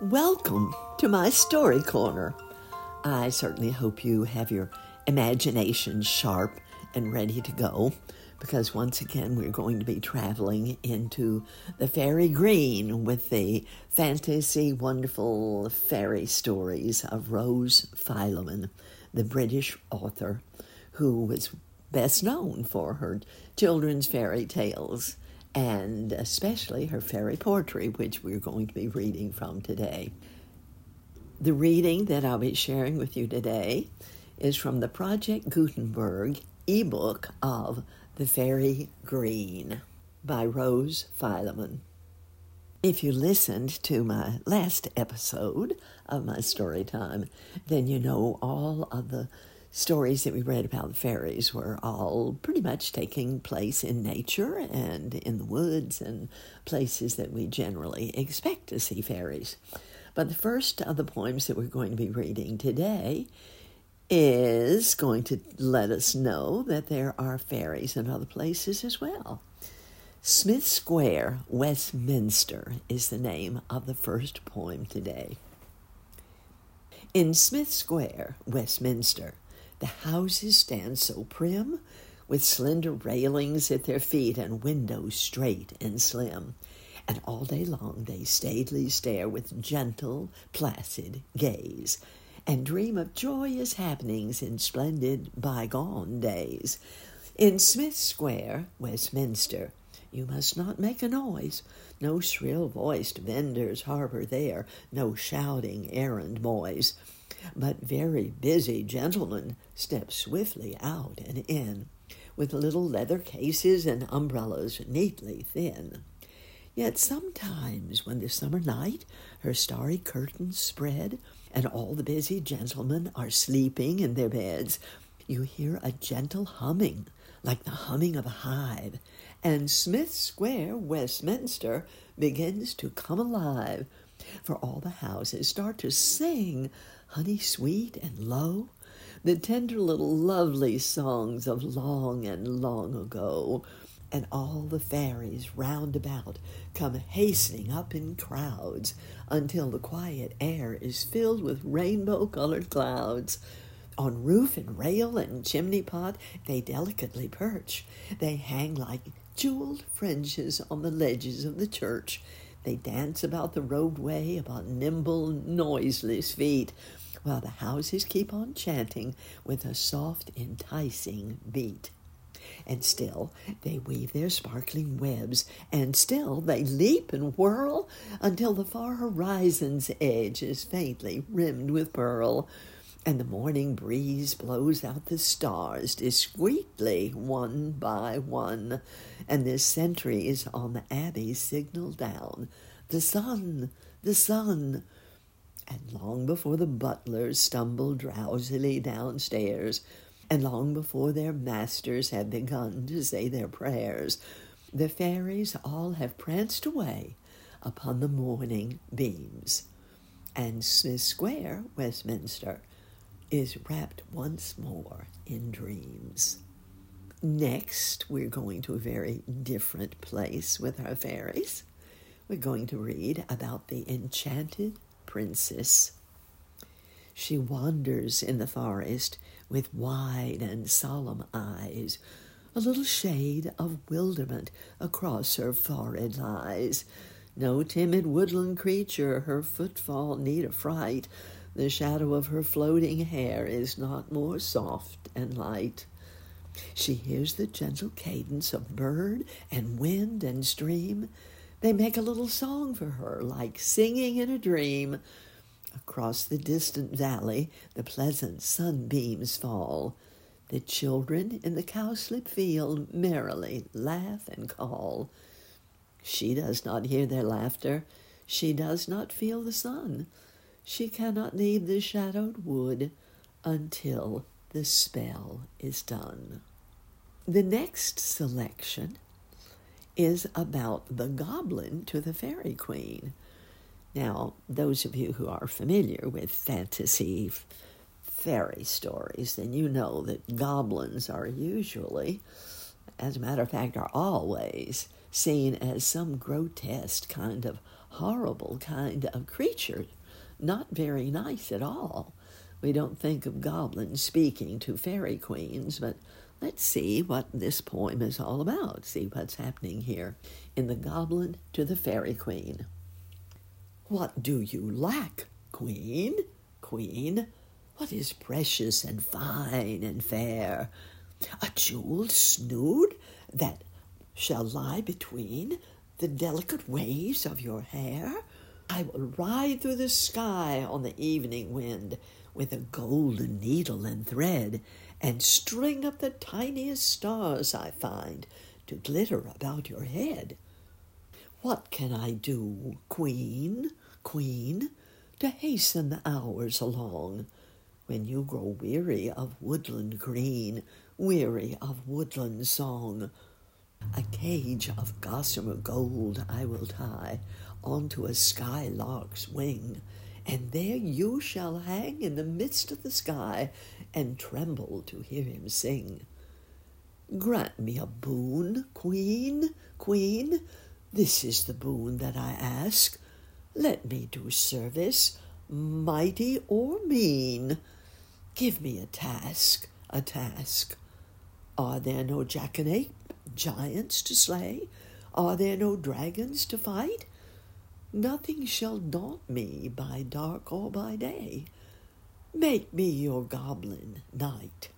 Welcome to my story corner. I certainly hope you have your imagination sharp and ready to go because once again we're going to be traveling into the fairy green with the fantasy wonderful fairy stories of Rose Fyleman, the British author who was best known for her children's fairy tales and especially her fairy poetry, which we're going to be reading from today. The reading that I'll be sharing with you today is from the Project Gutenberg ebook of The Fairy Green by Rose Fyleman. If you listened to my last episode of my story time, then you know all of the stories that we read about the fairies were all pretty much taking place in nature and in the woods and places that we generally expect to see fairies. But the first of the poems that we're going to be reading today is going to let us know that there are fairies in other places as well. Smith Square, Westminster, is the name of the first poem today. In Smith Square, Westminster, the houses stand so prim, with slender railings at their feet and windows straight and slim. And all day long they staidly stare with gentle, placid gaze, and dream of joyous happenings in splendid bygone days. In Smith Square, Westminster, you must not make a noise. No shrill voiced vendors harbor there, no shouting errand boys but very busy gentlemen step swiftly out and in, with little leather cases and umbrellas neatly thin. Yet sometimes, when the summer night her starry curtains spread, and all the busy gentlemen are sleeping in their beds, you hear a gentle humming, like the humming of a hive, and Smith Square, Westminster, begins to come alive, for all the houses start to sing honey sweet and low, the tender little lovely songs of long and long ago, and all the fairies round about come hastening up in crowds until the quiet air is filled with rainbow colored clouds. On roof and rail and chimney pot they delicately perch. They hang like jeweled fringes on the ledges of the church. They dance about the roadway upon nimble, noiseless feet while the houses keep on chanting with a soft, enticing beat. And still they weave their sparkling webs, and still they leap and whirl until the far horizon's edge is faintly rimmed with pearl, and the morning breeze blows out the stars discreetly one by one, and the sentry is on the abbey signal down. The sun, the sun, and long before the butlers stumbled drowsily downstairs, and long before their masters had begun to say their prayers, the fairies all have pranced away upon the morning beams, and Smith Square, Westminster, is wrapped once more in dreams. Next, we're going to a very different place with our fairies. We're going to read about the enchanted princess. She wanders in the forest with wide and solemn eyes. A little shade of wilderment across her forehead lies. No timid woodland creature her footfall need affright. The shadow of her floating hair is not more soft and light. She hears the gentle cadence of bird and wind and stream. They make a little song for her, like singing in a dream. Across the distant valley, the pleasant sunbeams fall. The children in the cowslip field merrily laugh and call. She does not hear their laughter. She does not feel the sun. She cannot leave the shadowed wood until the spell is done. The next selection is about the goblin to the fairy queen. Now, those of you who are familiar with fantasy fairy stories, then you know that goblins are usually, as a matter of fact, are always seen as some grotesque kind of horrible kind of creature, not very nice at all. We don't think of goblins speaking to fairy queens, but let's see what this poem is all about. See what's happening here in The Goblin to the Fairy Queen. What do you lack, Queen? Queen, what is precious and fine and fair? A jeweled snood that shall lie between the delicate waves of your hair? I will ride through the sky on the evening wind with a golden needle and thread and string up the tiniest stars I find to glitter about your head. What can I do, Queen, Queen, to hasten the hours along? When you grow weary of woodland green, weary of woodland song, a cage of gossamer gold I will tie onto a skylark's wing, and there you shall hang in the midst of the sky and tremble to hear him sing. Grant me a boon, Queen, Queen. This is the boon that I ask. Let me do service, mighty or mean. Give me a task, a task. Are there no jackanape giants to slay? Are there no dragons to fight? Nothing shall daunt me by dark or by day. Make me your goblin knight.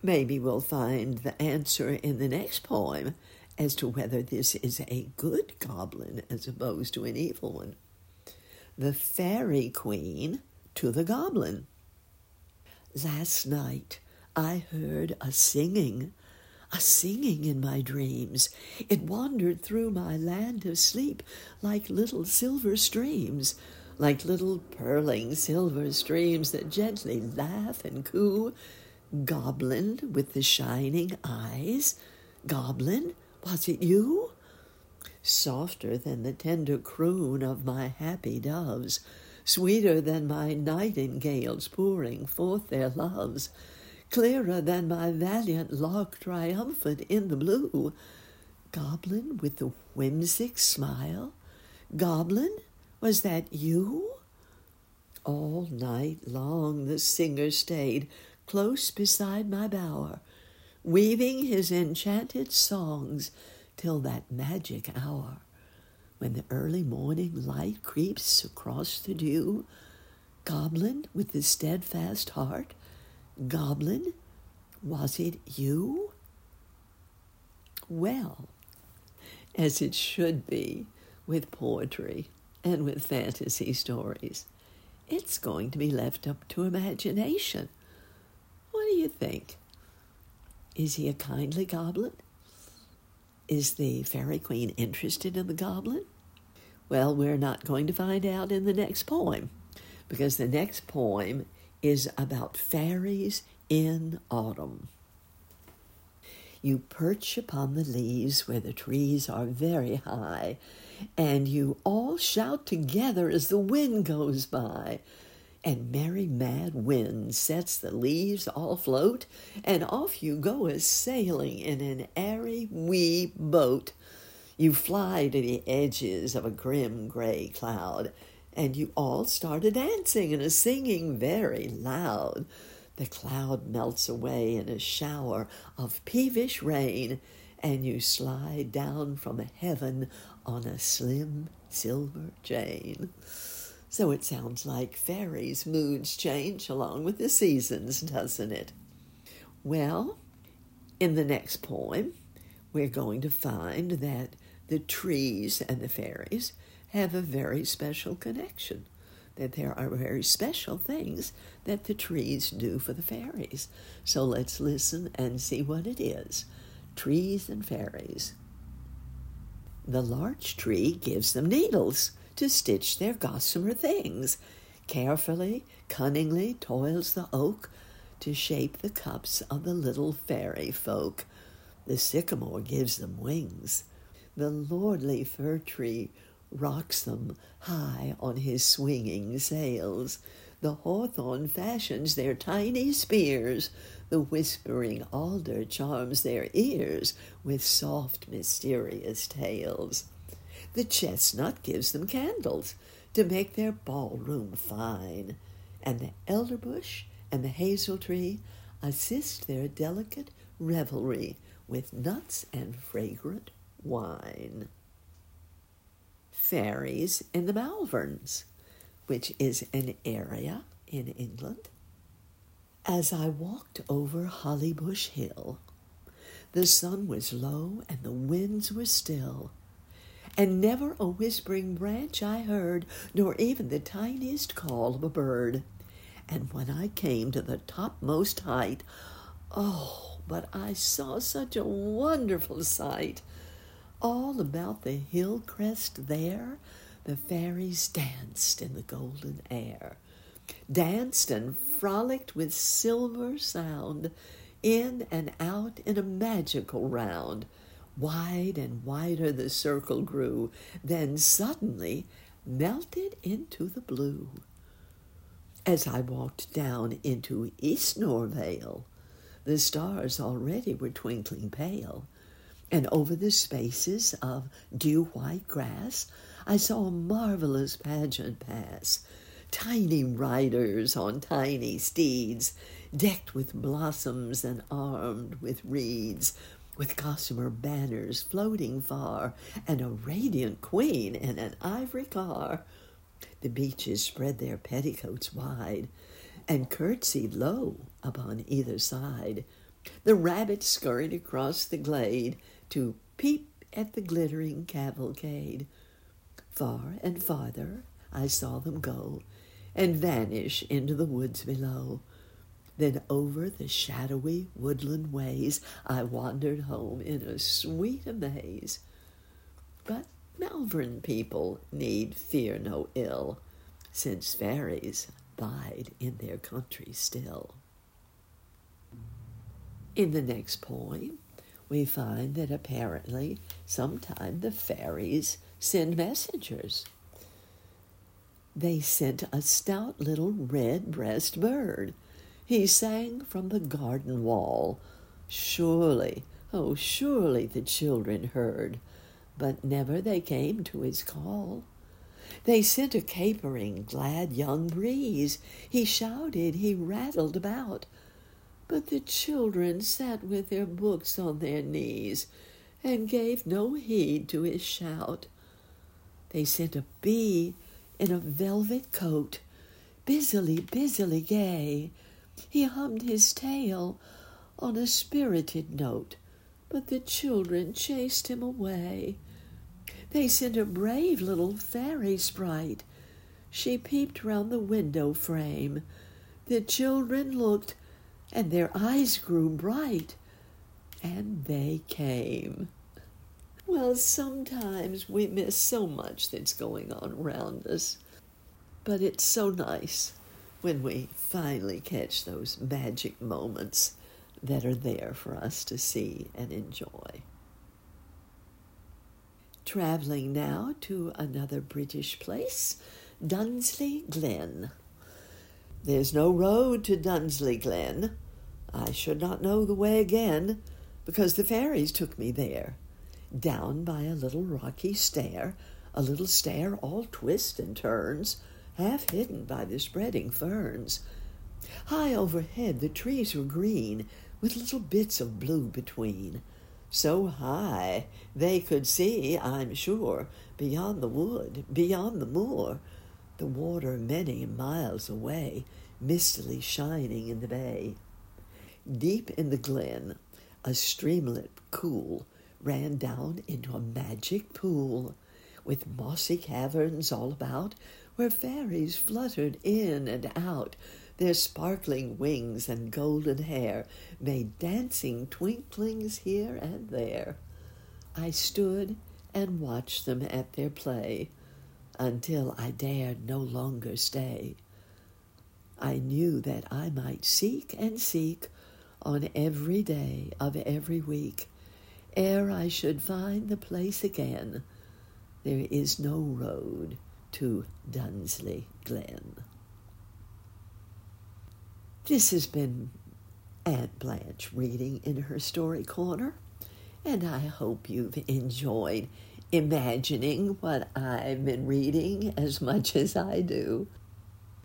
Maybe we'll find the answer in the next poem as to whether this is a good goblin as opposed to an evil one. The Fairy Queen to the Goblin. Last night I heard a singing, a singing in my dreams. It wandered through my land of sleep like little silver streams like little purling silver streams that gently laugh and coo. Goblin with the shining eyes, Goblin, was it you? Softer than the tender croon of my happy doves, sweeter than my nightingales pouring forth their loves, clearer than my valiant lark triumphant in the blue. Goblin with the whimsic smile, Goblin was that you? All night long the singer stayed close beside my bower, weaving his enchanted songs till that magic hour when the early morning light creeps across the dew. Goblin with the steadfast heart, Goblin, was it you? Well, as it should be with poetry and with fantasy stories. It's going to be left up to imagination. What do you think? Is he a kindly goblin? Is the fairy queen interested in the goblin? Well, we're not going to find out in the next poem because the next poem is about fairies in autumn. You perch upon the leaves where the trees are very high and you all shout together as the wind goes by. And merry mad wind sets the leaves all afloat, and off you go a sailing in an airy wee boat. You fly to the edges of a grim gray cloud, and you all start a dancing and a singing very loud. The cloud melts away in a shower of peevish rain, and you slide down from heaven on a slim silver chain. So it sounds like fairies' moods change along with the seasons, doesn't it? Well, in the next poem, we're going to find that the trees and the fairies have a very special connection. That there are very special things that the trees do for the fairies. So let's listen and see what it is. Trees and fairies. The larch tree gives them needles to stitch their gossamer things. Carefully, cunningly toils the oak to shape the cups of the little fairy folk. The sycamore gives them wings. The lordly fir tree rocks them high on his swinging sails. The hawthorn fashions their tiny spears. The whispering alder charms their ears with soft, mysterious tales. The chestnut gives them candles to make their ballroom fine, and the elderbush and the hazel tree assist their delicate revelry with nuts and fragrant wine. Fairies in the Malverns, which is an area in England. As I walked over Hollybush Hill, the sun was low and the winds were still, and never a whispering branch I heard, nor even the tiniest call of a bird. And when I came to the topmost height, oh, but I saw such a wonderful sight. All about the hill crest there, the fairies danced in the golden air, danced and frolicked with silver sound, in and out in a magical round. Wide and wider the circle grew, then suddenly melted into the blue. As I walked down into Eastnor Vale, the stars already were twinkling pale, and over the spaces of dew white grass I saw a marvelous pageant pass. Tiny riders on tiny steeds, decked with blossoms and armed with reeds, with gossamer banners floating far, and a radiant queen in an ivory car. The beeches spread their petticoats wide and curtsied low upon either side. The rabbits scurried across the glade to peep at the glittering cavalcade. Far and farther I saw them go and vanish into the woods below. Then over the shadowy woodland ways I wandered home in a sweet amaze. But Malvern people need fear no ill, since fairies bide in their country still. In the next poem, we find that apparently sometime the fairies send messengers. They sent a stout little red breast bird. He sang from the garden wall. Surely, oh, surely the children heard but never they came to his call. They sent a capering, glad young breeze. He shouted, he rattled about. But the children sat with their books on their knees and gave no heed to his shout. They sent a bee in a velvet coat, busily, busily gay. He hummed his tale on a spirited note, but the children chased him away. They sent a brave little fairy sprite. She peeped round the window frame. The children looked, and their eyes grew bright, and they came. Well, sometimes we miss so much that's going on around us, but it's so nice when we finally catch those magic moments that are there for us to see and enjoy. Traveling now to another British place, Dunsley Glen. There's no road to Dunsley Glen. I should not know the way again, because the fairies took me there. Down by a little rocky stair, a little stair all twists and turns, half hidden by the spreading ferns. High overhead the trees were green, with little bits of blue between so high they could see, I'm sure, beyond the wood, beyond the moor, the water many miles away, mistily shining in the bay. Deep in the glen, a streamlet cool ran down into a magic pool, with mossy caverns all about, where fairies fluttered in and out, their sparkling wings and golden hair made dancing twinklings here and there. I stood and watched them at their play until I dared no longer stay. I knew that I might seek and seek on every day of every week ere I should find the place again. There is no road to Dunsley Glen. This has been Aunt Blanche reading in her story corner, and I hope you've enjoyed imagining what I've been reading as much as I do.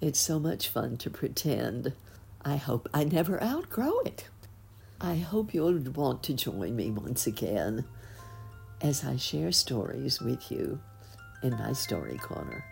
It's so much fun to pretend. I hope I never outgrow it. I hope you'll want to join me once again as I share stories with you in my story corner.